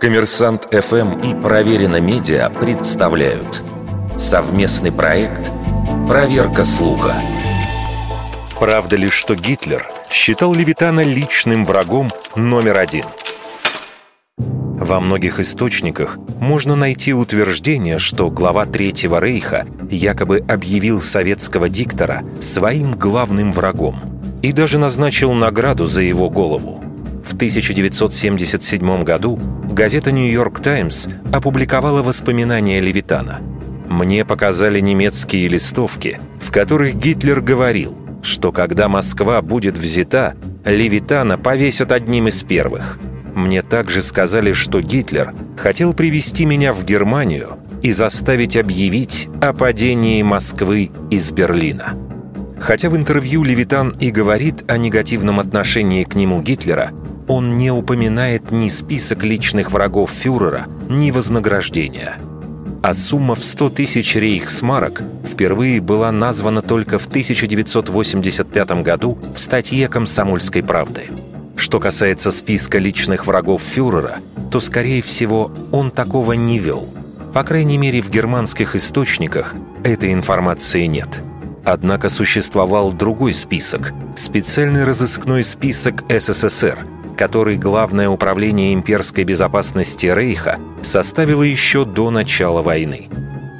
Коммерсант ФМ и Проверено Медиа представляют совместный проект «Проверка слуха». Правда ли, что Гитлер считал Левитана личным врагом номер один? Во многих источниках можно найти утверждение, что глава Третьего Рейха якобы объявил советского диктора своим главным врагом и даже назначил награду за его голову. В 1977 году газета «Нью-Йорк Таймс» опубликовала воспоминания Левитана. «Мне показали немецкие листовки, в которых Гитлер говорил, что когда Москва будет взята, Левитана повесят одним из первых. Мне также сказали, что Гитлер хотел привести меня в Германию и заставить объявить о падении Москвы из Берлина». Хотя в интервью Левитан и говорит о негативном отношении к нему Гитлера, он не упоминает ни список личных врагов фюрера, ни вознаграждения. А сумма в 100 тысяч рейхсмарок впервые была названа только в 1985 году в статье «Комсомольской правды». Что касается списка личных врагов фюрера, то, скорее всего, он такого не вел. По крайней мере, в германских источниках этой информации нет. Однако существовал другой список – специальный разыскной список СССР – который Главное управление имперской безопасности Рейха составило еще до начала войны.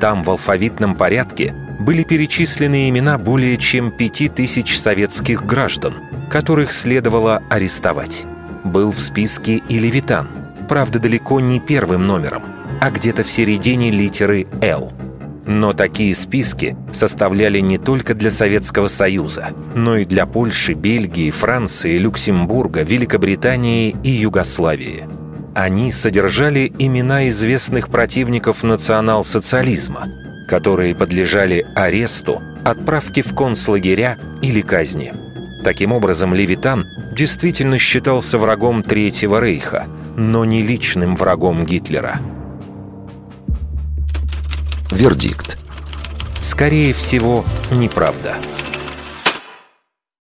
Там в алфавитном порядке были перечислены имена более чем пяти тысяч советских граждан, которых следовало арестовать. Был в списке и Левитан, правда далеко не первым номером, а где-то в середине литеры «Л». Но такие списки составляли не только для Советского Союза, но и для Польши, Бельгии, Франции, Люксембурга, Великобритании и Югославии. Они содержали имена известных противников национал-социализма, которые подлежали аресту, отправке в концлагеря или казни. Таким образом, Левитан действительно считался врагом Третьего Рейха, но не личным врагом Гитлера – Вердикт. Скорее всего, неправда.